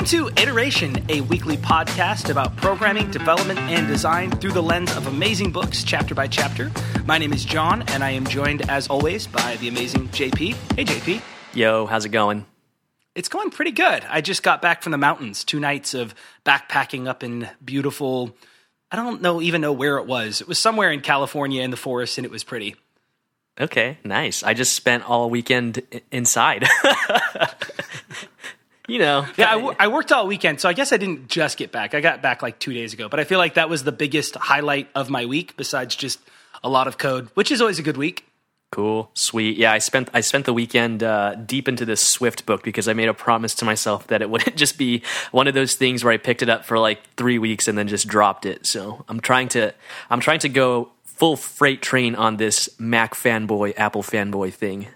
Welcome to Iteration, a weekly podcast about programming, development, and design through the lens of amazing books, chapter by chapter. My name is John, and I am joined, as always, by the amazing JP. Hey, JP. Yo, how's it going? It's going pretty good. I just got back from the mountains, two nights of backpacking up in beautiful. I don't know even know where it was. It was somewhere in California in the forest, and it was pretty. Okay, nice. I just spent all weekend inside. you know. Yeah, I, w- I worked all weekend, so I guess I didn't just get back. I got back like two days ago, but I feel like that was the biggest highlight of my week, besides just a lot of code, which is always a good week. Cool, sweet. Yeah, I spent I spent the weekend uh, deep into this Swift book because I made a promise to myself that it wouldn't just be one of those things where I picked it up for like three weeks and then just dropped it. So I'm trying to I'm trying to go full freight train on this Mac fanboy, Apple fanboy thing.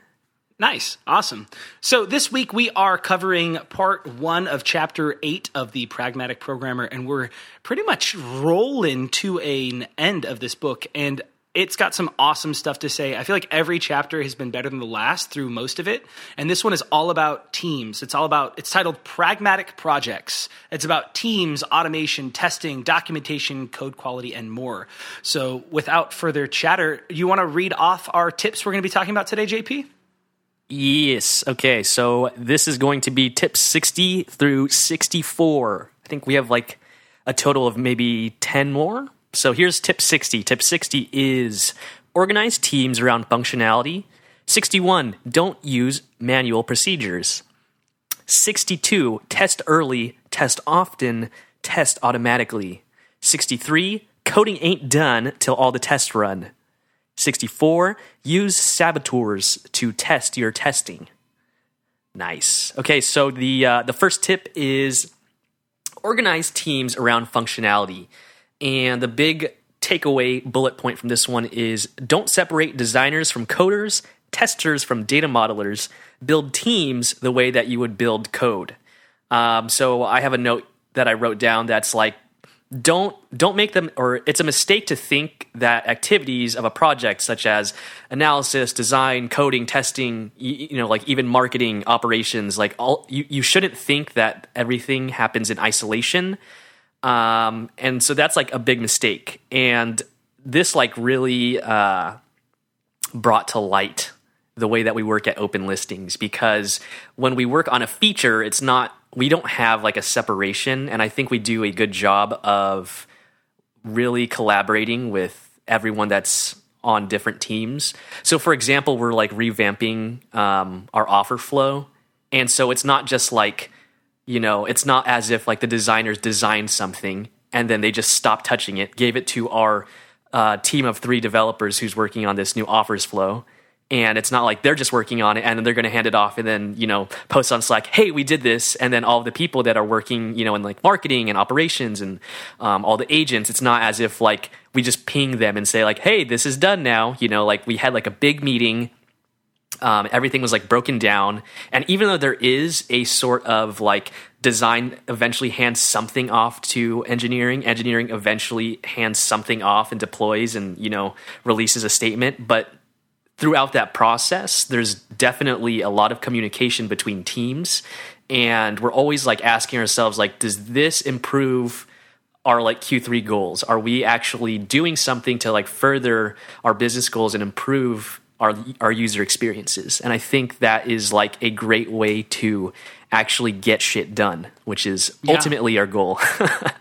Nice. Awesome. So this week we are covering part one of chapter eight of the Pragmatic Programmer, and we're pretty much rolling to an end of this book. And it's got some awesome stuff to say. I feel like every chapter has been better than the last through most of it. And this one is all about teams. It's all about, it's titled Pragmatic Projects. It's about teams, automation, testing, documentation, code quality, and more. So without further chatter, you want to read off our tips we're going to be talking about today, JP? Yes. Okay. So this is going to be tips 60 through 64. I think we have like a total of maybe 10 more. So here's tip 60. Tip 60 is organize teams around functionality. 61, don't use manual procedures. 62, test early, test often, test automatically. 63, coding ain't done till all the tests run. 64, use saboteurs to test your testing. Nice. Okay, so the uh, the first tip is organize teams around functionality. And the big takeaway bullet point from this one is don't separate designers from coders, testers from data modelers. Build teams the way that you would build code. Um, so I have a note that I wrote down that's like don't don't make them or it's a mistake to think that activities of a project such as analysis design coding testing you, you know like even marketing operations like all you, you shouldn't think that everything happens in isolation um, and so that's like a big mistake. And this like really uh, brought to light the way that we work at open listings because when we work on a feature, it's not we don't have like a separation, and I think we do a good job of really collaborating with everyone that's on different teams. So, for example, we're like revamping um, our offer flow, and so it's not just like you know, it's not as if like the designers designed something and then they just stopped touching it, gave it to our uh, team of three developers who's working on this new offers flow. And it's not like they're just working on it and then they're going to hand it off and then, you know, post on Slack, hey, we did this. And then all the people that are working, you know, in like marketing and operations and um, all the agents, it's not as if like we just ping them and say, like, hey, this is done now. You know, like we had like a big meeting um, everything was like broken down. And even though there is a sort of like design eventually hands something off to engineering, engineering eventually hands something off and deploys and, you know, releases a statement. But throughout that process, there's definitely a lot of communication between teams. And we're always like asking ourselves, like, does this improve? our like Q3 goals? Are we actually doing something to like further our business goals and improve our our user experiences. And I think that is like a great way to actually get shit done, which is yeah. ultimately our goal.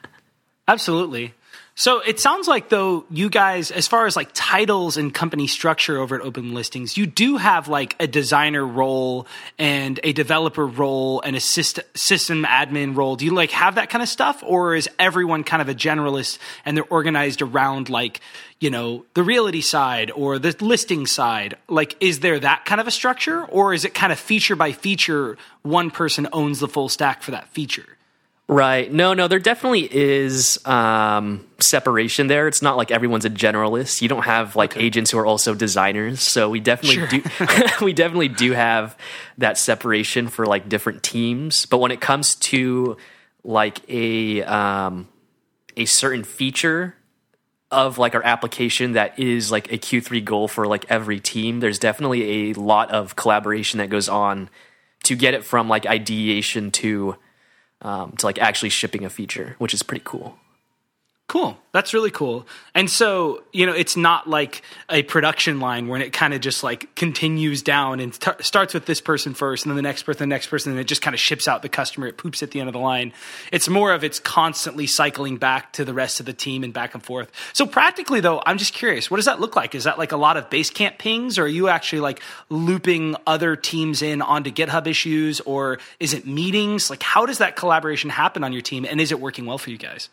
Absolutely. So it sounds like though you guys, as far as like titles and company structure over at Open Listings, you do have like a designer role and a developer role and a system admin role. Do you like have that kind of stuff, or is everyone kind of a generalist and they're organized around like you know the reality side or the listing side? Like, is there that kind of a structure, or is it kind of feature by feature? One person owns the full stack for that feature. Right. No, no, there definitely is um, separation there. It's not like everyone's a generalist. You don't have like okay. agents who are also designers. So we definitely sure. do we definitely do have that separation for like different teams. But when it comes to like a um, a certain feature of like our application that is like a Q3 goal for like every team, there's definitely a lot of collaboration that goes on to get it from like ideation to um, to like actually shipping a feature, which is pretty cool. Cool. That's really cool. And so, you know, it's not like a production line where it kind of just like continues down and t- starts with this person first and then the next person, the next person, and it just kind of ships out the customer. It poops at the end of the line. It's more of it's constantly cycling back to the rest of the team and back and forth. So practically though, I'm just curious, what does that look like? Is that like a lot of Basecamp pings or are you actually like looping other teams in onto GitHub issues or is it meetings? Like how does that collaboration happen on your team and is it working well for you guys?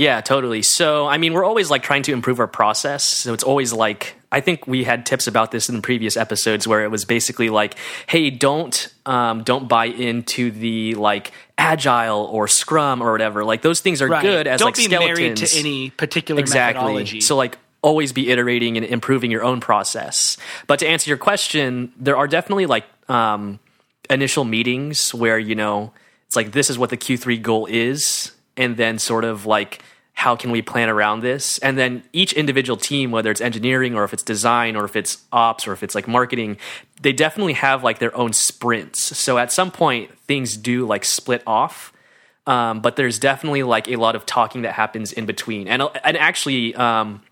Yeah, totally. So, I mean, we're always like trying to improve our process. So it's always like, I think we had tips about this in previous episodes where it was basically like, hey, don't um, don't buy into the like agile or scrum or whatever. Like those things are Right. good as Don't like be skeletons. married to any particular exactly. methodology. So like always be iterating and improving your own process. But to answer your question, there are definitely like um, initial meetings where you know it's like this is what the Q3 goal is, and then sort of like how can we plan around this, and then each individual team, whether it's engineering or if it's design or if it's ops or if it's like marketing, they definitely have like their own sprints. So at some point things do like split off. Um, but there's definitely like a lot of talking that happens in between, and and actually, um,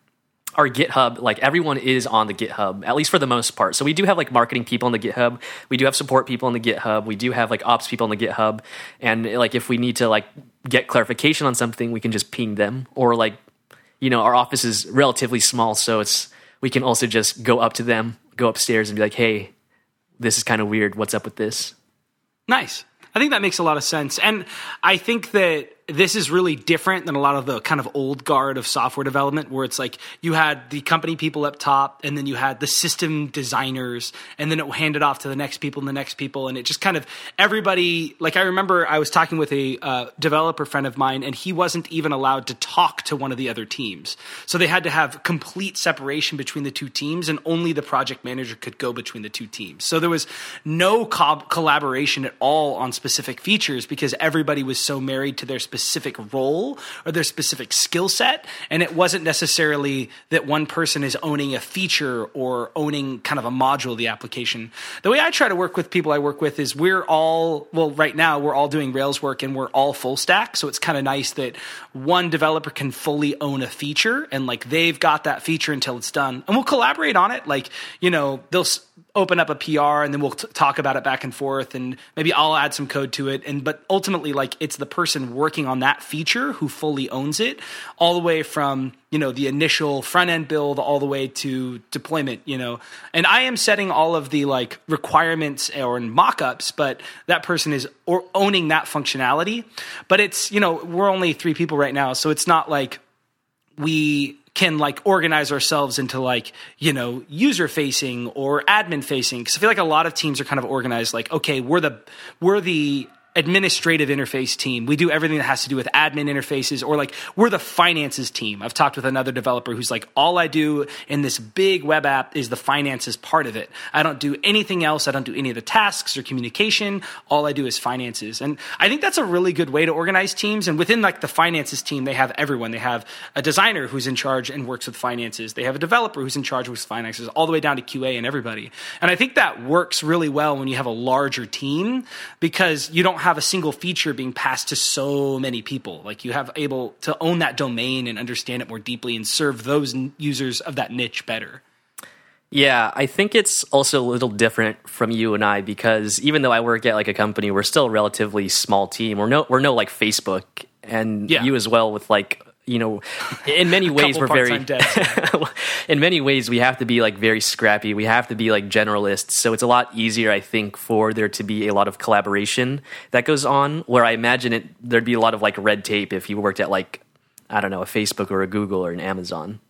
our GitHub, like everyone is on the GitHub, at least for the most part. So we do have like marketing people on the GitHub. We do have support people on the GitHub. We do have like ops people on the GitHub. And like if we need to like get clarification on something, we can just ping them. Or like, you know, our office is relatively small, so it's we can also just go up to them, go upstairs and be like, hey, this is kind of weird. What's up with this? Nice. I think that makes a lot of sense. And I think that this is really different than a lot of the kind of old guard of software development where it's like you had the company people up top and then you had the system designers and then it handed off to the next people and the next people and it just kind of everybody like I remember I was talking with a uh, developer friend of mine and he wasn't even allowed to talk to one of the other teams. So they had to have complete separation between the two teams and only the project manager could go between the two teams. So there was no co- collaboration at all on specific features because everybody was so married to their specific role or their specific skill set. And it wasn't necessarily that one person is owning a feature or owning kind of a module of the application. The way I try to work with people I work with is we're all, well, right now we're all doing Rails work and we're all full stack. So it's kind of nice that one developer can fully own a feature and like they've got that feature until it's done. And we'll collaborate on it. Like, you know, they'll open up a PR and then we'll t- talk about it back and forth and maybe I'll add some code to it. And but ultimately like it's the person working on that feature who fully owns it all the way from you know the initial front end build all the way to deployment you know. And I am setting all of the like requirements or mock-ups but that person is or owning that functionality. But it's you know we're only 3 people right now so it's not like we can like organize ourselves into like you know user facing or admin facing because i feel like a lot of teams are kind of organized like okay we're the we're the administrative interface team. We do everything that has to do with admin interfaces or like we're the finances team. I've talked with another developer who's like all i do in this big web app is the finances part of it. I don't do anything else. I don't do any of the tasks or communication. All i do is finances. And i think that's a really good way to organize teams. And within like the finances team they have everyone. They have a designer who's in charge and works with finances. They have a developer who's in charge with finances all the way down to qa and everybody. And i think that works really well when you have a larger team because you don't have a single feature being passed to so many people like you have able to own that domain and understand it more deeply and serve those n- users of that niche better Yeah, I think it's also a little different from you and I because even though I work at like a company, we're still a relatively small team. We're no we're no like Facebook and Yeah. you as well with like you know in many ways we're very in many ways we have to be like very scrappy. We have to be like generalists. So it's a lot easier I think for there to be a lot of collaboration that goes on where I imagine it there'd be a lot of like red tape if you worked at like I don't know, a Facebook or a Google or an Amazon.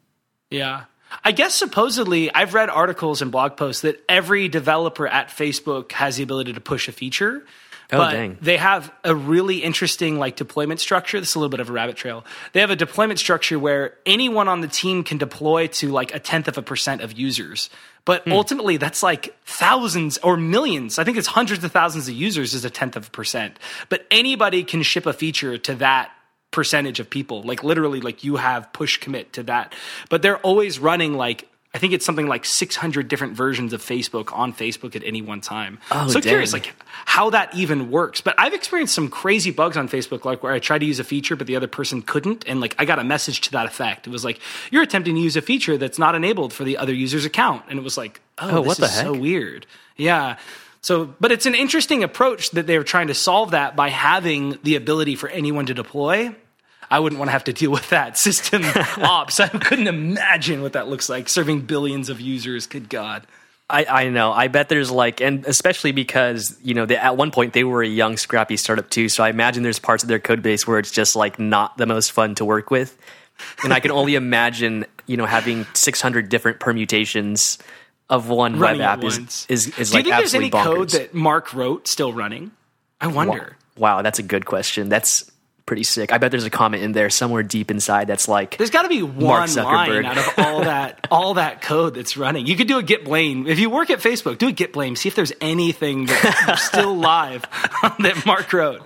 Yeah. I guess supposedly I've read articles and blog posts that every developer at Facebook has the ability to push a feature. Oh, but dang. they have a really interesting like deployment structure. This is a little bit of a rabbit trail. They have a deployment structure where anyone on the team can deploy to like a tenth of a percent of users. But Hmm. ultimately, that's like thousands or millions. I think it's hundreds of thousands of users is a tenth of a percent. But anybody can ship a feature to that percentage of people. Like literally, like you have push commit to that. But they're always running like I think it's something like 600 different versions of Facebook on Facebook at any one time. Oh, so curious, like how that even works. But I've experienced some crazy bugs on Facebook, like where I tried to use a feature, but the other person couldn't, and like I got a message to that effect. It was like you're attempting to use a feature that's not enabled for the other user's account, and it was like, oh, Oh, this what the is so weird. Yeah. So, but it's an interesting approach that they're trying to solve that by having the ability for anyone to deploy. I wouldn't want to have to deal with that system ops. I couldn't imagine what that looks like serving billions of users. Good God. I, I know. I bet there's like, and especially because you know, they, at one point they were a young, scrappy startup too. So I imagine there's parts of their code base where it's just like not the most fun to work with. And I can only imagine, you know, having 600 different permutations of one Running web app is once. is, is Do you think there's any absolutely code bonkers. that Mark wrote still running? I wonder. Wow, that's a good question. That's pretty sick. I bet there's a comment in there somewhere deep inside that's like, There's got to be one line out of all that all that code that's running. You could do a git blame if you work at Facebook. Do a git blame. See if there's anything that's still live that Mark wrote.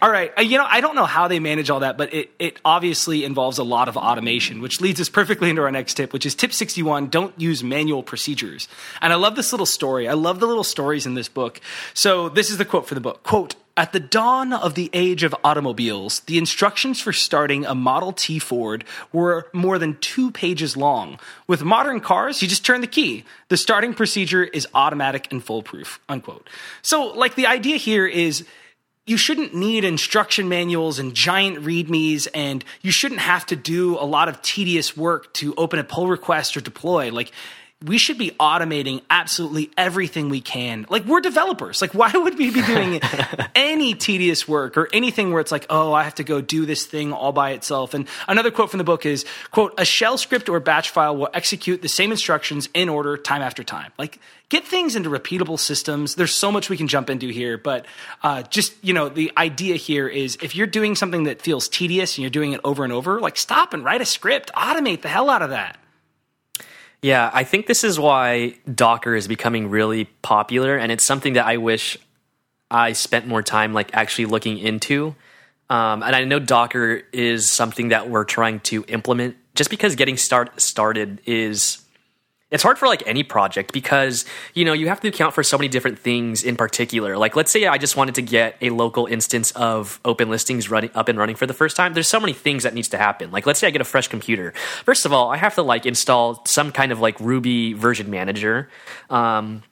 All right, Uh, you know I don't know how they manage all that, but it it obviously involves a lot of automation, which leads us perfectly into our next tip, which is tip 61: don't use manual procedures. And I love this little story. I love the little stories in this book. So this is the quote for the book. Quote. At the dawn of the age of automobiles, the instructions for starting a Model T Ford were more than two pages long. With modern cars, you just turn the key. The starting procedure is automatic and foolproof. Unquote. So, like, the idea here is you shouldn't need instruction manuals and giant readmes, and you shouldn't have to do a lot of tedious work to open a pull request or deploy. Like, we should be automating absolutely everything we can. Like, we're developers. Like, why would we be doing any tedious work or anything where it's like, oh, I have to go do this thing all by itself? And another quote from the book is, quote, a shell script or batch file will execute the same instructions in order time after time. Like, get things into repeatable systems. There's so much we can jump into here, but uh, just, you know, the idea here is if you're doing something that feels tedious and you're doing it over and over, like, stop and write a script, automate the hell out of that. Yeah, I think this is why Docker is becoming really popular, and it's something that I wish I spent more time like actually looking into. Um, and I know Docker is something that we're trying to implement. Just because getting start started is it's hard for like any project because you know you have to account for so many different things in particular. Like let's say i just wanted to get a local instance of open listings running up and running for the first time. There's so many things that needs to happen. Like let's say i get a fresh computer. First of all i have to like install some kind of like ruby version manager um,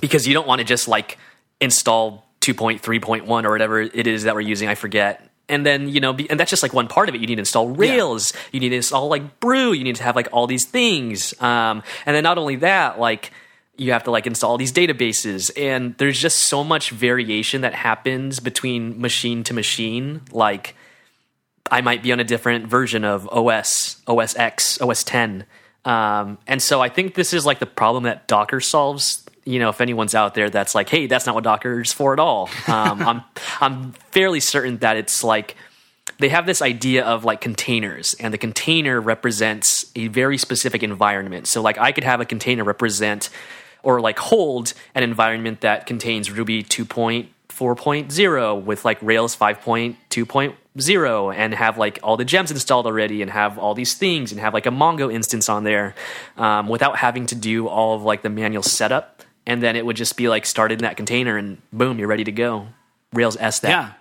because you don't want to just like install 2.3.1 or whatever it is that we're using. I forget and then you know be, and that's just like one part of it. You need to install rails. You need to install like brew. You need to have like all these things. Um, and then not only that like you have to like install these databases. And there's just so much variation that happens between machine to machine. Like I might be on a different version of OS, OS X, OS 10. Um, and so I think this is like the problem that Docker solves. You know, if anyone's out there that's like, hey, that's not what Docker's for at all. Um, I'm, I'm fairly certain that it's like they have this idea of like containers, and the container represents a very specific environment. So, like, I could have a container represent or like hold an environment that contains Ruby 2.4.0 with like Rails 5.2.0 and have like all the gems installed already and have all these things and have like a Mongo instance on there um, without having to do all of like the manual setup. And then it would just be like started in that container and boom, you're ready to go. Rails S that. Yeah.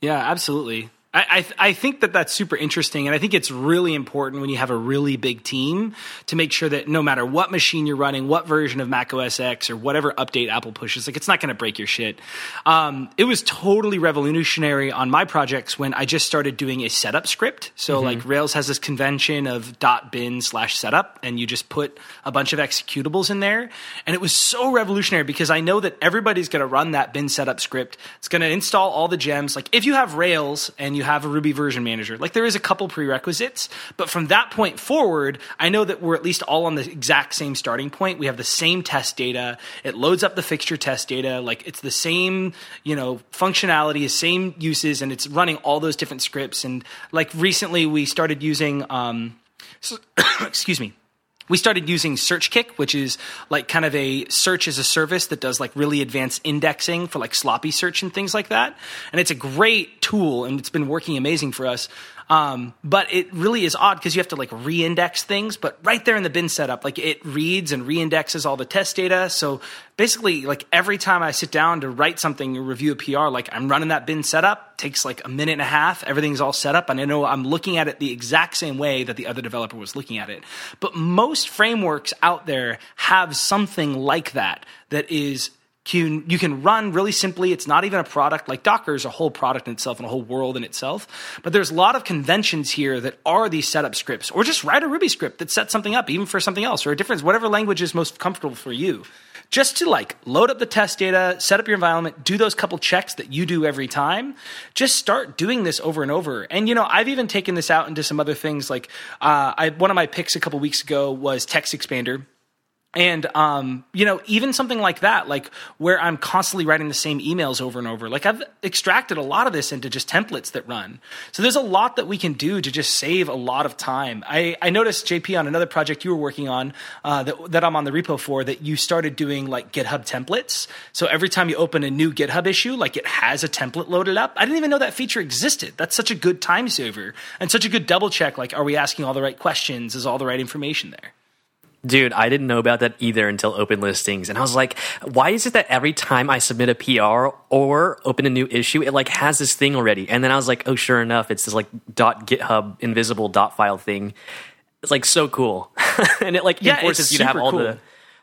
Yeah, absolutely. I, I, I think that that's super interesting, and I think it's really important when you have a really big team to make sure that no matter what machine you're running, what version of Mac OS X or whatever update Apple pushes, like it's not going to break your shit. Um, it was totally revolutionary on my projects when I just started doing a setup script. So like Rails has this convention of dot bin slash setup, and you just put a bunch of executables in there, and it was so revolutionary because I know that everybody's going to run that bin setup script. It's going to install all the gems. Like if you have Rails and you have a Ruby version manager, like there is a couple prerequisites, but from that point forward, I know that we're at least all on the exact same starting point. We have the same test data. It loads up the fixture test data. Like it's the same, you know, functionality, same uses, and it's running all those different scripts. And like recently, we started using, um, excuse me we started using SearchKick, which is like kind of a search as a service that does like really advanced indexing for like sloppy search and things like that. And it's a great tool and it's been working amazing for us. Um, but it really is odd because you have to like re-index things. But right there in the bin setup, like it reads and re-indexes all the test data. So basically, like every time I sit down to write something or review a PR, like I'm running that bin setup. Takes like a minute and a half. Everything's all set up, and I know I'm looking at it the exact same way that the other developer was looking at it. But most frameworks out there have something like that that is can, you can run really simply. It's not even a product. Like Docker is a whole product in itself and a whole world in itself. But there's a lot of conventions here that are these setup scripts, or just write a Ruby script that sets something up, even for something else, or a difference, whatever language is most comfortable for you. Just to like load up the test data, set up your environment, do those couple checks that you do every time. Just start doing this over and over. And you know, I've even taken this out into some other things. Like uh, I, one of my picks a couple weeks ago was Text Expander and um, you know even something like that like where i'm constantly writing the same emails over and over like i've extracted a lot of this into just templates that run. So there's a lot that we can do to just save a lot of time. I, I noticed jp on another project you were working on uh, that, that i'm on the repo for that you started doing like github templates. So every time you open a new github issue like it has a template loaded up. I didn't even know that feature existed. That's such a good time saver and such a good double check like are we asking all the right questions? Is all the right information there Dude, I didn't know about that either until open listings. And I was like, why is it that every time I submit a PR or open a new issue, it like has this thing already? And then I was like, oh, sure enough, it's this like dot GitHub invisible dot file thing. It's like so cool. and it like yeah, forces you to have all cool. the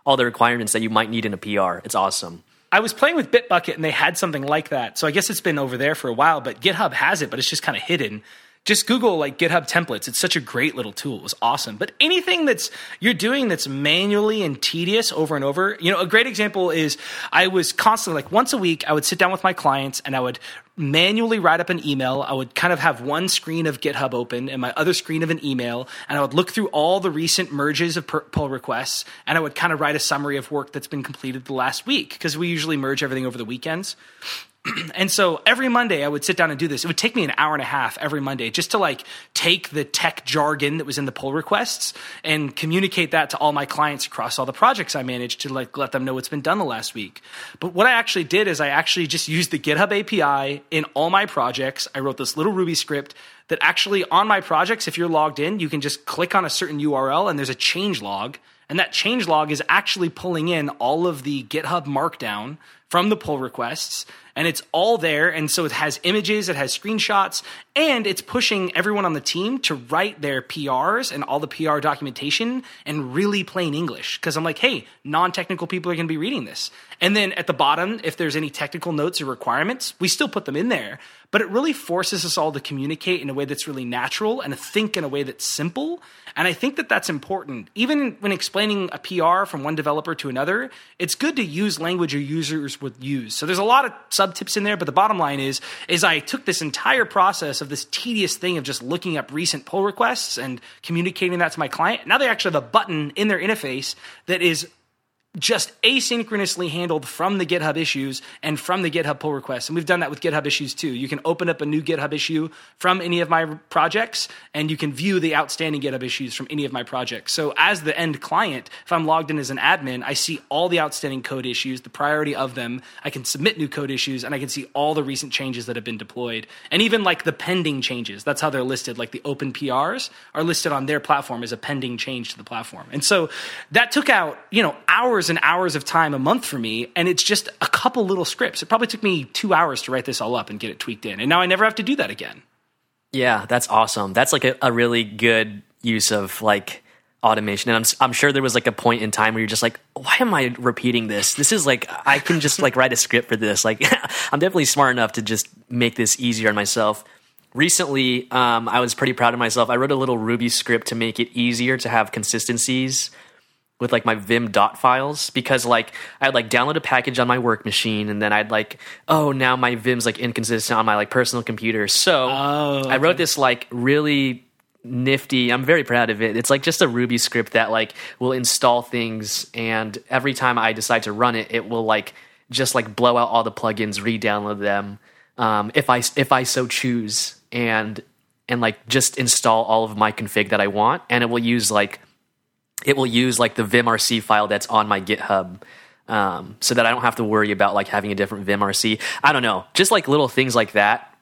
all the requirements that you might need in a PR. It's awesome. I was playing with Bitbucket and they had something like that. So I guess it's been over there for a while, but GitHub has it, but it's just kind of hidden just Google like GitHub templates. It's such a great little tool. It was awesome. But anything that's you're doing that's manually and tedious over and over, you know, a great example is I was constantly like once a week, I would sit down with my clients and I would manually write up an email. I would kind of have one screen of GitHub open and my other screen of an email, and I would look through all the recent merges of pull requests, and I would kind of write a summary of work that's been completed the last week because we usually merge everything over the weekends. and so every Monday I would sit down and do this. It would take me an hour and a half every Monday just to like take the tech jargon that was in the pull requests and communicate that to all my clients across all the projects I managed to like let them know what's been done the last week. But what I actually did is I actually just used the GitHub API in all my projects. I wrote this little Ruby script that actually on my projects, if you're logged in, you can just click on a certain URL and there's a change log. And that change log is actually pulling in all of the GitHub markdown from the pull requests and it's all there. And so it has images, it has screenshots, and it's pushing everyone on the team to write their PRs and all the PR documentation in really plain English. Because I'm like, hey, non technical people are going to be reading this. And then at the bottom, if there's any technical notes or requirements, we still put them in there. But it really forces us all to communicate in a way that's really natural and to think in a way that's simple. And I think that that's important. Even when explaining a PR from one developer to another, it's good to use language your users would use. So there's a lot of sub tips in there, but the bottom line is is I took this entire process of this tedious thing of just looking up recent pull requests and communicating that to my client. Now they actually have a button in their interface that is just asynchronously handled from the GitHub issues and from the GitHub pull requests. And we've done that with GitHub issues too. You can open up a new GitHub issue from any of my projects and you can view the outstanding GitHub issues from any of my projects. So as the end client, if I'm logged in as an admin, I see all the outstanding code issues, the priority of them. I can submit new code issues and I can see all the recent changes that have been deployed. And even like the pending changes. That's how they're listed. Like the open PRs are listed on their platform as a pending change to the platform. And so that took out, you know, hours hours and hours of time a month for me, and it's just a couple little scripts. It probably took me two hours to write this all up and get it tweaked in, and now I never have to do that again. Yeah, that's awesome. That's like a, a really good use of like automation. And I'm, I'm sure there was like a point in time where you're just like, why am I repeating this? This is like, I can just like write a script for this. Like, I'm definitely smart enough to just make this easier on myself. Recently, um, I was pretty proud of myself. I wrote a little Ruby script to make it easier to have consistencies with like my Vim dot files because like I'd like download a package on my work machine and then I'd like oh now my Vim's like inconsistent on my like personal computer. So oh, okay. I wrote this like really nifty. I'm very proud of it. It's like just a Ruby script that like will install things and every time I decide to run it, it will like just like blow out all the plugins, re-download them um, if I if I so choose and and like just install all of my config that I want and it will use like it will use like the vimrc file that's on my GitHub. Um, so that I don't have to worry about like having a different vimrc. I don't know, just like little things like that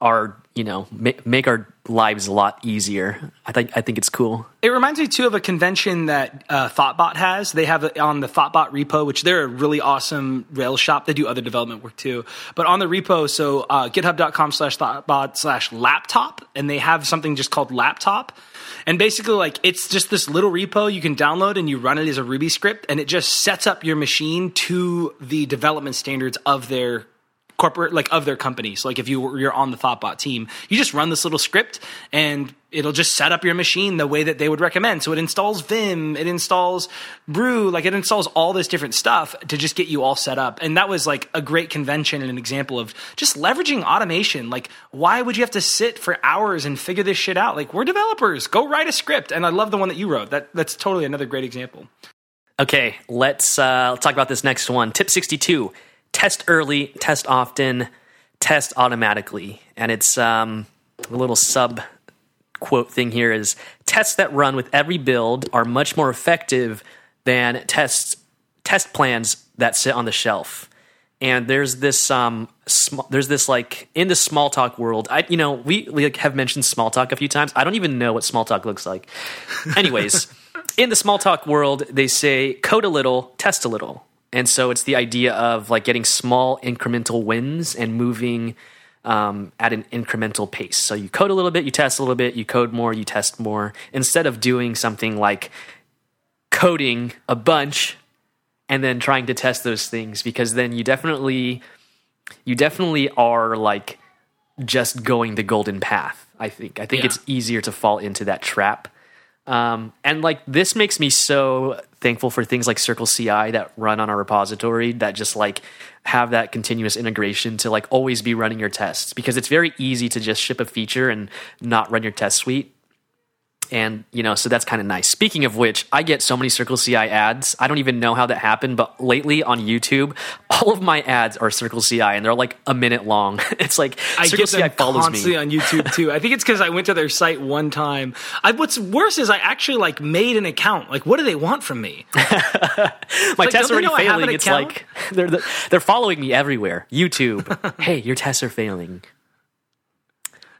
are you know ma- make our lives a lot easier. I think I think it's cool. It reminds me too of a convention that uh, Thoughtbot has. They have it on the Thoughtbot repo, which they're a really awesome Rails shop. They do other development work too. But on the repo, so uh, github.com slash Thoughtbot slash laptop, and they have something just called laptop. And basically, like it's just this little repo you can download and you run it as a Ruby script, and it just sets up your machine to the development standards of their corporate like of their companies like if you you're on the Thoughtbot team, you just run this little script and it'll just set up your machine the way that they would recommend. So it installs Vim, it installs Brew, like it installs all this different stuff to just get you all set up. And that was like a great convention and an example of just leveraging automation. Like why would you have to sit for hours and figure this shit out? Like we're developers, go write a script. And I love the one that you wrote. That that's totally another great example. Okay, let's uh, let's talk about this next one. Tip sixty two test early, test often, test automatically. And it's um, a little sub quote thing here is tests that run with every build are much more effective than tests test plans that sit on the shelf. And there's this um sm- there's this like in the Smalltalk world. I you know we, we like have mentioned Smalltalk a few times. I don't even know what Smalltalk looks like. Anyways, in the Smalltalk world, they say code a little, test a little. And so it's the idea of like getting small incremental wins and moving um, at an incremental pace. So you code a little bit, you test a little bit, you code more, you test more, instead of doing something like coding a bunch and then trying to test those things because then you definitely you definitely are like just going the golden path. I think I think Yeah. it's easier to fall into that trap. Um, and like this makes me so thankful for things like Circle CI that run on our repository that just like have that continuous integration to like always be running your tests because it's very easy to just ship a feature and not run your test suite. And you know, so that's kind of nice. Speaking of which, I get so many Circle CI ads. I don't even know how that happened, but lately on YouTube, all of my ads are Circle CI, and they're like a minute long. It's like I Circle CI follows constantly me. on YouTube too. I think it's because I went to their site one time. I, what's worse is I actually like made an account. Like, what do they want from me? my like, tests are already know I have an failing. It's account? like they're they're following me everywhere. YouTube, hey, your tests are failing.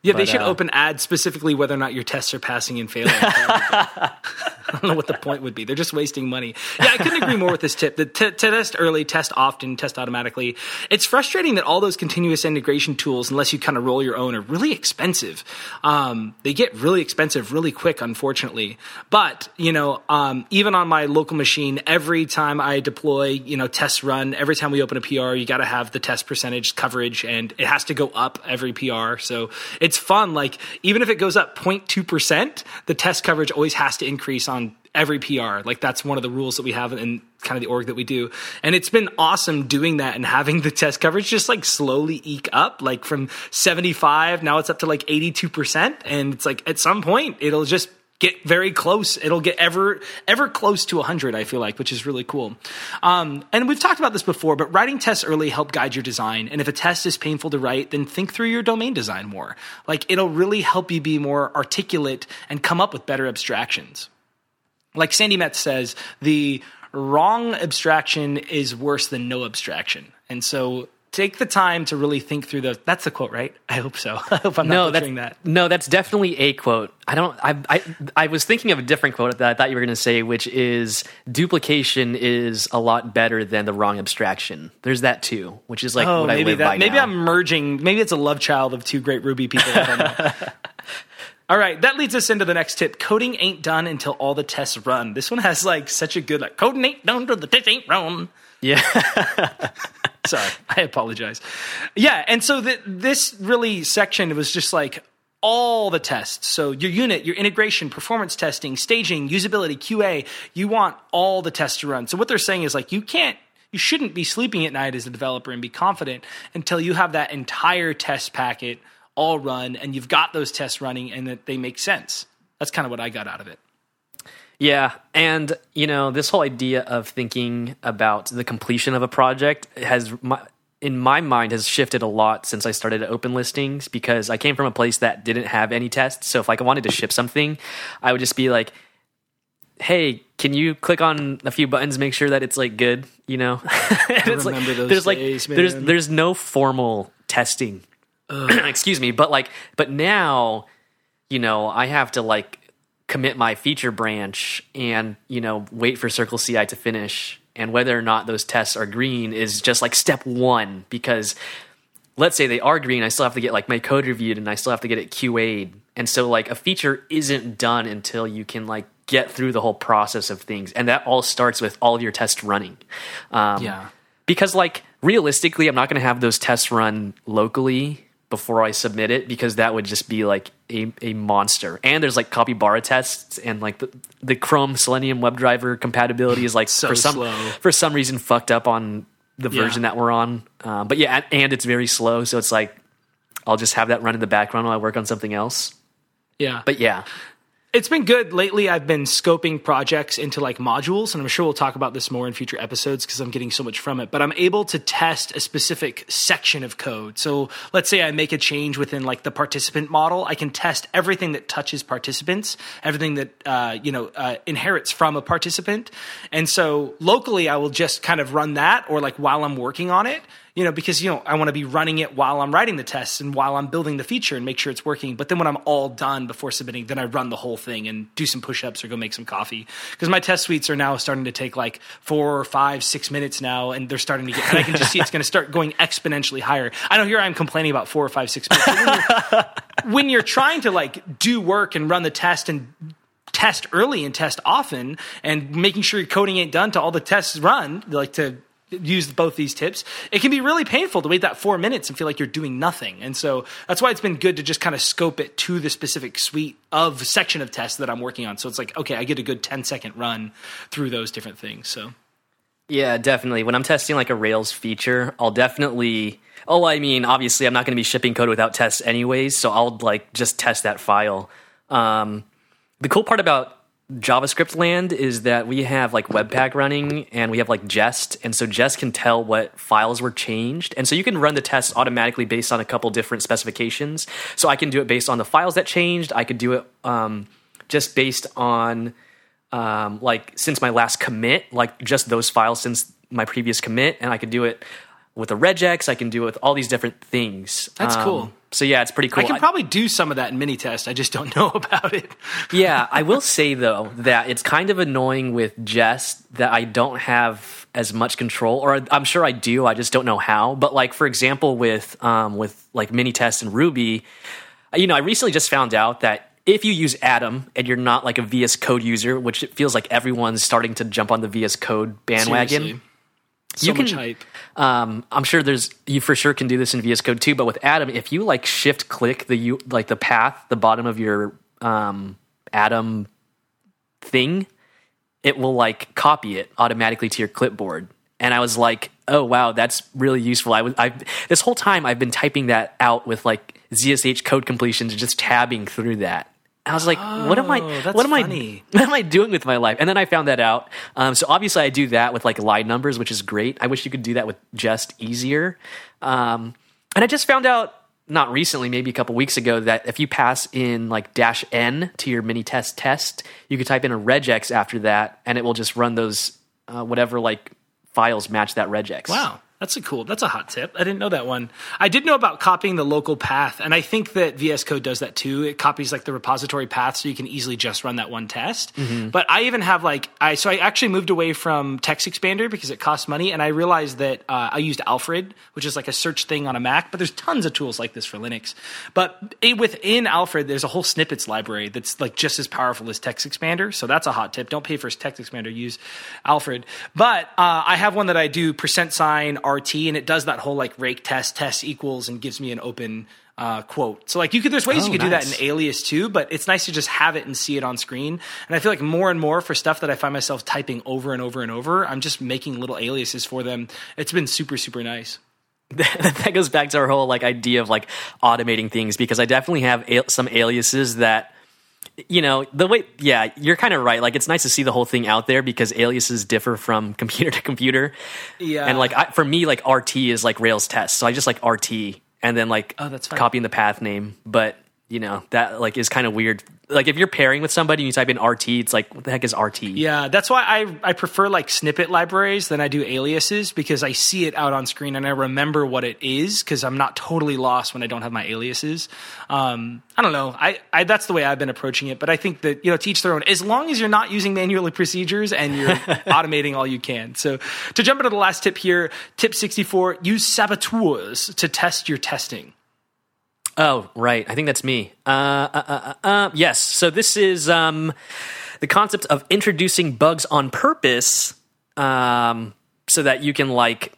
Yeah, they should uh, open ads specifically whether or not your tests are passing and failing. I don't know what the point would be. They're just wasting money. Yeah, I couldn't agree more with this tip. The t- test early, test often, test automatically. It's frustrating that all those continuous integration tools, unless you kind of roll your own, are really expensive. Um, they get really expensive really quick, unfortunately. But you know, um, even on my local machine, every time I deploy, you know, test run, every time we open a PR, you got to have the test percentage coverage, and it has to go up every PR. So it's fun. Like even if it goes up 0.2 percent, the test coverage always has to increase on every PR. Like that's one of the rules that we have in kind of the org that we do. And it's been awesome doing that and having the test coverage just like slowly eke up, like from 75, now it's up to like 82%. And it's like at some point it'll just get very close. It'll get ever ever close to 100, I feel like, which is really cool. Um, and we've talked about this before, but writing tests early help guide your design. And if a test is painful to write, then think through your domain design more. Like it'll really help you be more articulate and come up with better abstractions like Sandi Metz says, the wrong abstraction is worse than no abstraction. And so take the time to really think through the. That's the quote, right? I hope so. I hope I'm No, not that's butchering that. no, that's definitely a quote. I don't. I I I was thinking of a different quote that I thought you were going to say, which is duplication is a lot better than the wrong abstraction. There's that too, which is like Oh, what I maybe live that. by Maybe now. I'm merging. Maybe it's a love child of two great Ruby people. I don't know. All right, that leads us into the next tip. Coding ain't done until all the tests run. This one has like such a good like coding ain't done until the tests ain't run. yeah. Sorry, I apologize. Yeah, and so the, this really section was just like all the tests. So your unit, your integration, performance testing, staging, usability, QA, you want all the tests to run. So what they're saying is like you can't you shouldn't be sleeping at night as a developer and be confident until you have that entire test packet all run and you've got those tests running and that they make sense. That's kind of what I got out of it. Yeah, and you know this whole idea of thinking about the completion of a project has, my, in my mind, has shifted a lot since I started Open Listings because I came from a place that didn't have any tests. So if like I wanted to ship something, I would just be like, "Hey, can you click on a few buttons, make sure that it's like good?" You know, it's like remember those there's like days, there's there's no formal testing excuse me, but like, but now, you know, I have to like commit my feature branch and you know wait for Circle CI to finish, and whether or not those tests are green is just like step one because let's say they are green, I still have to get like my code reviewed and I still have to get it QA'd. And so like a feature isn't done until you can like get through the whole process of things. And that all starts with all of your tests running. Um, Yeah. Because like realistically, I'm not going to have those tests run locally before I submit it because that would just be like a, a monster. And there's like capybara tests and like the, the Chrome Selenium WebDriver compatibility is like So for some slow. for some reason fucked up on the Yeah. version that we're on. Um, but yeah, and it's very slow, so it's like I'll just have that run in the background while I work on something else. Yeah. But yeah, It's been good lately. I've been scoping projects into like modules, and I'm sure we'll talk about this more in future episodes because I'm getting so much from it. But I'm able to test a specific section of code. So let's say I make a change within like the participant model, I can test everything that touches participants, everything that uh, you know uh, inherits from a participant. And so locally, I will just kind of run that, or like while I'm working on it, you know, because you know I want to be running it while I'm writing the tests and while I'm building the feature and make sure it's working. But then when I'm all done before submitting, then I run the whole thing and do some push-ups or go make some coffee because my test suites are now starting to take like four or five, six minutes now, and they're starting to get. And I can just see it's going to start going exponentially higher. I know here I'm complaining about four or five, six minutes. When you're, when you're trying to like do work and run the test and test early and test often and making sure your coding ain't done to all the tests run like to use both these tips it can be really painful to wait that four minutes and feel like you're doing nothing and so that's why it's been good to just kind of scope it to the specific suite of section of tests that i'm working on so it's like okay i get a good 10 second run through those different things so yeah, definitely. When I'm testing like a Rails feature, I'll definitely. Oh, I mean, obviously, I'm not going to be shipping code without tests anyways, so I'll like just test that file. Um, the cool part about JavaScript land is that we have like Webpack running and we have like Jest, and so Jest can tell what files were changed, and so you can run the tests automatically based on a couple different specifications. So I can do it based on the files that changed. I could do it um, just based on um, like since my last commit, like just those files since my previous commit, and I could do it with a regex. I can do it with all these different things. That's Um, cool. So yeah, it's pretty cool. i can probably do some of that in mini test i just don't know about it yeah, I will say though that it's kind of annoying with Jest that I don't have as much control, or I'm sure I do. I just don't know how. But like for example, with um, with like mini tests and Ruby, you know, I recently just found out that if you use Atom and you're not like a VS Code user, which it feels like everyone's starting to jump on the VS Code bandwagon. Seriously. So You can- much hype Um, I'm sure there's you for sure can do this in VS Code too, but with Atom, if you like shift click the you like the path, the bottom of your um, Atom thing, it will like copy it automatically to your clipboard. And I was like, oh wow, that's really useful. I was I this whole time I've been typing that out with like ZSH code completions, just tabbing through that. I was like, what am I? Oh, what am funny. I? What am I doing with my life? And then I found that out. Um, so obviously, I do that with like line numbers, which is great. I wish you could do that with just easier. Um, and I just found out not recently, maybe a couple weeks ago, that if you pass in like dash n to your mini test test, you could type in a regex after that, and it will just run those uh, whatever like files match that regex. Wow, that's a cool. That's a hot tip. I didn't know that one. I did know about copying the local path, and I think that VS Code does that too. It copies like the repository path, so you can easily just run that one test. But I even have like I so I actually moved away from Text Expander because it costs money, and I realized that uh, I used Alfred, which is like a search thing on a Mac. But there's tons of tools like this for Linux. But it, within Alfred, there's a whole snippets library that's like just as powerful as Text Expander. So that's a hot tip. Don't pay for Text Expander. Use Alfred. But uh, I have one that I do percent sign RT, and it does that whole like rake test test equals and gives me an open uh, quote. So like you could, there's ways Oh, you could do that in Alias too, but it's nice to just have it and see it on screen. And I feel like more and more for stuff that I find myself typing over and over and over, I'm just making little aliases for them. It's been super super nice. that goes back to our whole like idea of like automating things because I definitely have al- some aliases that you know the way yeah you're kind of right like it's nice to see the whole thing out there because aliases differ from computer to computer Yeah. and like I, for me like RT is like Rails test so I just like RT and then like Oh, that's fine. copying the path name but you know that like is kind of weird. Like if you're pairing with somebody and you type in RT, it's like what the heck is RT? Yeah, that's why I I prefer like snippet libraries than I do aliases because I see it out on screen and I remember what it is because I'm not totally lost when I don't have my aliases. Um, I don't know. I, I that's the way I've been approaching it, but I think that you know teach their own. As long as you're not using manual procedures and you're automating all you can. So to jump into the last tip here, tip 64: use saboteurs to test your testing. Oh, right. I think that's me. Uh, uh, uh, uh, yes. So this is um, the concept of introducing bugs on purpose, um, so that you can like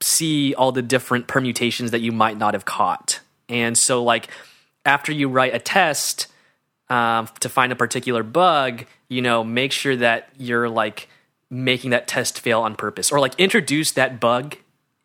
see all the different permutations that you might not have caught. And so, like after you write a test um, to find a particular bug, you know, make sure that you're like making that test fail on purpose, or like introduce that bug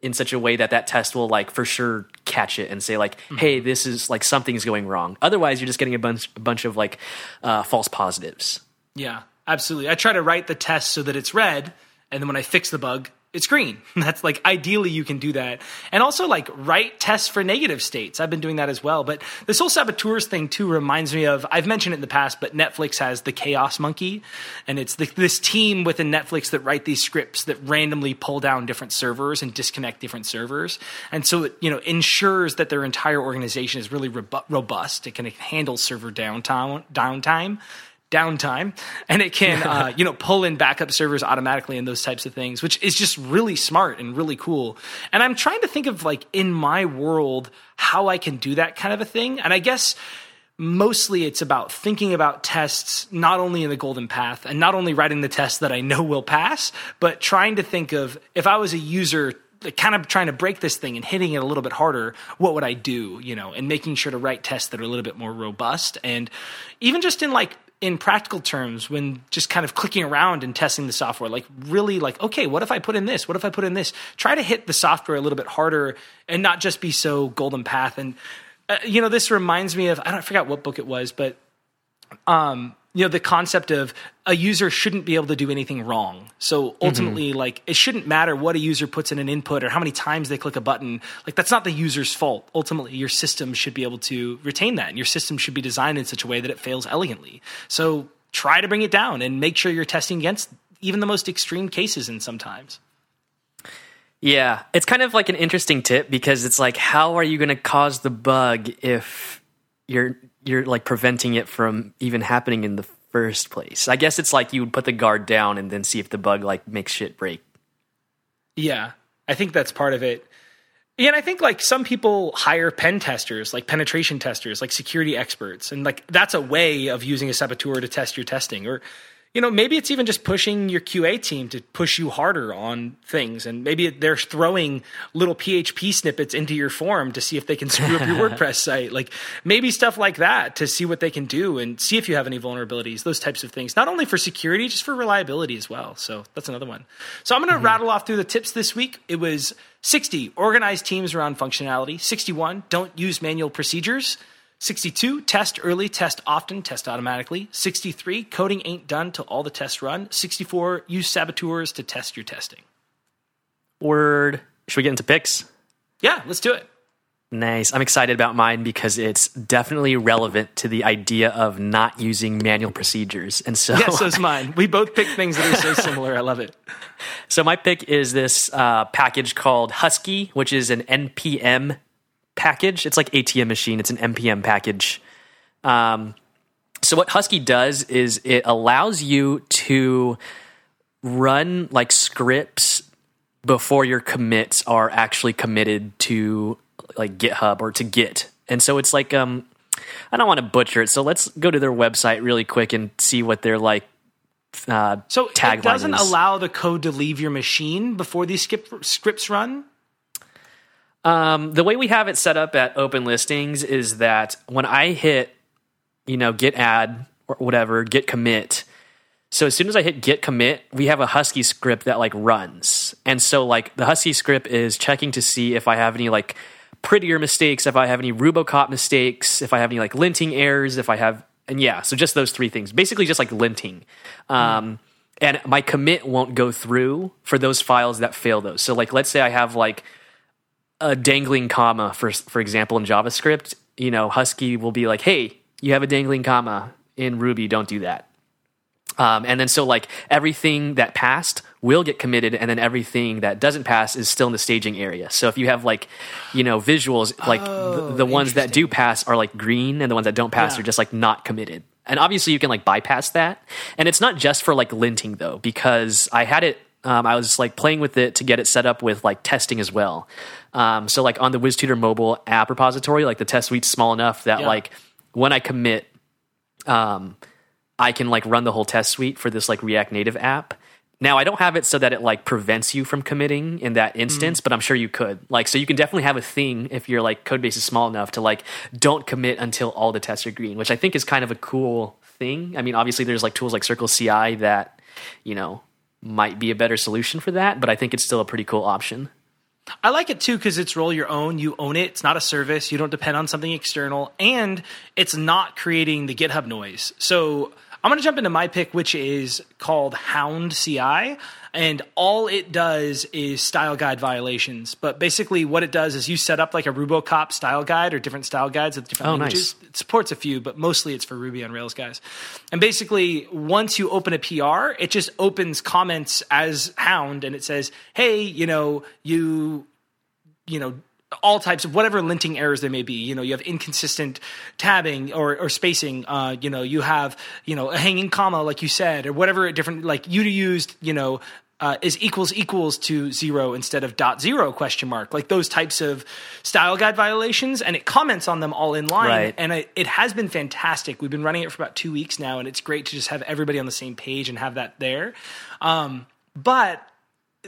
in such a way that that test will like for sure catch it and say like mm-hmm. hey this is like something's going wrong. Otherwise you're just getting a bunch a bunch of like uh, false positives. Yeah absolutely. I try to write the test so that it's red and then when i fix the bug it's green. That's like ideally you can do that. And also like write tests for negative states. I've been doing that as well. But this whole saboteurs thing too reminds me of I've mentioned it in the past, but Netflix has the Chaos Monkey, and it's the, this team within Netflix that write these scripts that randomly pull down different servers and disconnect different servers. And so it you know ensures that their entire organization is really robust. It can handle server downtime downtime downtime and it can uh, you know pull in backup servers automatically and those types of things which is just really smart and really cool. And i'm trying to think of like in my world how i can do that kind of a thing. And i guess mostly it's about thinking about tests not only in the golden path and not only writing the tests that i know will pass but trying to think of if i was a user kind of trying to break this thing and hitting it a little bit harder, what would I do? You know, and making sure to write tests that are a little bit more robust. And even just in like in practical terms when just kind of clicking around and testing the software like really like okay what if i put in this what if i put in this try to hit the software a little bit harder and not just be so golden path and uh, you know this reminds me of i don't I what book it was but um you know the concept of a user shouldn't be able to do anything wrong. So ultimately mm-hmm. like it shouldn't matter what a user puts in an input or how many times they click a button. Like that's not the user's fault. Ultimately your system should be able to retain that and your system should be designed in such a way that it fails elegantly. So try to bring it down and make sure you're testing against even the most extreme cases in sometimes. Yeah it's kind of like an interesting tip because it's like how are you going to cause the bug if you're you're like preventing it from even happening in the first place. I guess it's like you would put the guard down and then see if the bug like makes shit break. Yeah, I think that's part of it. Yeah, and I think like some people hire pen testers, like penetration testers, like security experts, and like that's a way of using a saboteur to test your testing. Or you know, maybe it's even just pushing your QA team to push you harder on things. And maybe they're throwing little PHP snippets into your form to see if they can screw up your WordPress site. Like maybe stuff like that to see what they can do and see if you have any vulnerabilities, those types of things, not only for security, just for reliability as well. So that's another one. So I'm going to mm-hmm. rattle off through the tips this week. It was 60, organize teams around functionality. 61, don't use manual procedures. 62, test early, test often, test automatically. 63, coding ain't done till all the tests run. 64, use saboteurs to test your testing. Word. Should we get into picks? Yeah, let's do it. Nice. I'm excited about mine because it's definitely relevant to the idea of not using manual procedures. And so, yeah, so's mine. We both pick things that are so similar. I love it. So my pick is this uh, package called Husky, which is an npm package. It's like ATM machine. It's an npm package. Um, so what Husky does is it allows you to run like scripts before your commits are actually committed to like GitHub or to Git. And so it's like um I don't want to butcher it. So let's go to their website really quick and see what they're like uh, so it doesn't is. allow the code to leave your machine before these skip, scripts run. Um, the way we have it set up at Open Listings is that when I hit, you know, git add or whatever, git commit. So as soon as I hit git commit, we have a Husky script that like runs. And so like the Husky script is checking to see if I have any like prettier mistakes, if I have any Rubocop mistakes, if I have any like linting errors, if I have and yeah, so just those three things. Basically just like linting. Um, and my commit won't go through for those files that fail those. So like let's say I have like a dangling comma for for example in JavaScript, you know, Husky will be like, "Hey, you have a dangling comma in Ruby, don't do that. Um, and then so like everything that passed will get committed, and then everything that doesn't pass is still in the staging area. So if you have like, you know, visuals, like Oh, the, the ones that do pass are like green, and the ones that don't pass Yeah. are just like not committed. And obviously you can like bypass that. And it's not just for like linting though, because I had it. Um, I was like playing with it to get it set up with like testing as well. Um, so like on the WizTutor mobile app repository, like the test suite's small enough that Yeah. like when I commit, um, I can like run the whole test suite for this like React Native app. Now I don't have it so that it like prevents you from committing in that instance, but I'm sure you could. Like so you can definitely have a thing if your like code base is small enough to like don't commit until all the tests are green, which I think is kind of a cool thing. I mean, obviously there's like tools like Circle CI that, you know, might be a better solution for that, but I think it's still a pretty cool option. I like it too because it's roll your own. You own it. It's not a service. You don't depend on something external, and it's not creating the GitHub noise. So I'm going to jump into my pick, which is called Hound CI, and all it does is style guide violations. But basically, what it does is you set up like a RuboCop style guide or different style guides with different Oh, nice. languages. It supports a few, but mostly it's for Ruby on Rails guys. And basically, once you open a PR, it just opens comments as Hound, and it says, "Hey, you know, you, you know." All types of whatever linting errors there may be. You know you have inconsistent tabbing or, or spacing. Uh, you know you have you know a hanging comma like you said or whatever different like you used you know uh, is equals equals to zero instead of dot zero question mark. Like those types of style guide violations and it comments on them all in line. Right. and it, it has been fantastic. We've been running it for about two weeks now and it's great to just have everybody on the same page and have that there. Um, but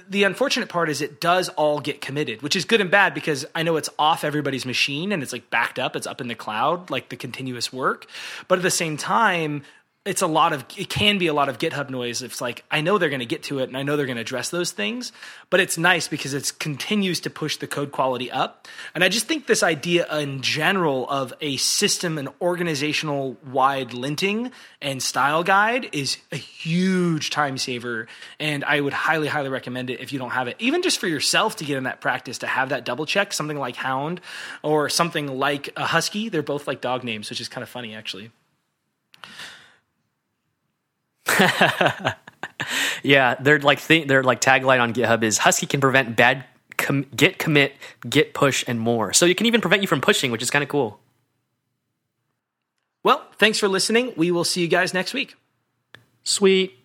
the unfortunate part is it does all get committed, which is good and bad because I know it's off everybody's machine and it's like backed up, it's up in the cloud, like the continuous work. But at the same time, it's a lot of it can be a lot of GitHub noise. It's like I know they're going to get to it and I know they're going to address those things, but it's nice because it continues to push the code quality up. And I just think this idea in general of a system and organizational wide linting and style guide is a huge time saver. And I would highly, highly recommend it if you don't have it, even just for yourself to get in that practice to have that double check, something like Hound or something like a Husky. They're both like dog names, which is kind of funny actually. Yeah, they're like th- their like tagline on GitHub is Husky can prevent bad com- git commit, git push, and more. So it can even prevent you from pushing, which is kind of cool. Well, thanks for listening. We will see you guys next week. Sweet.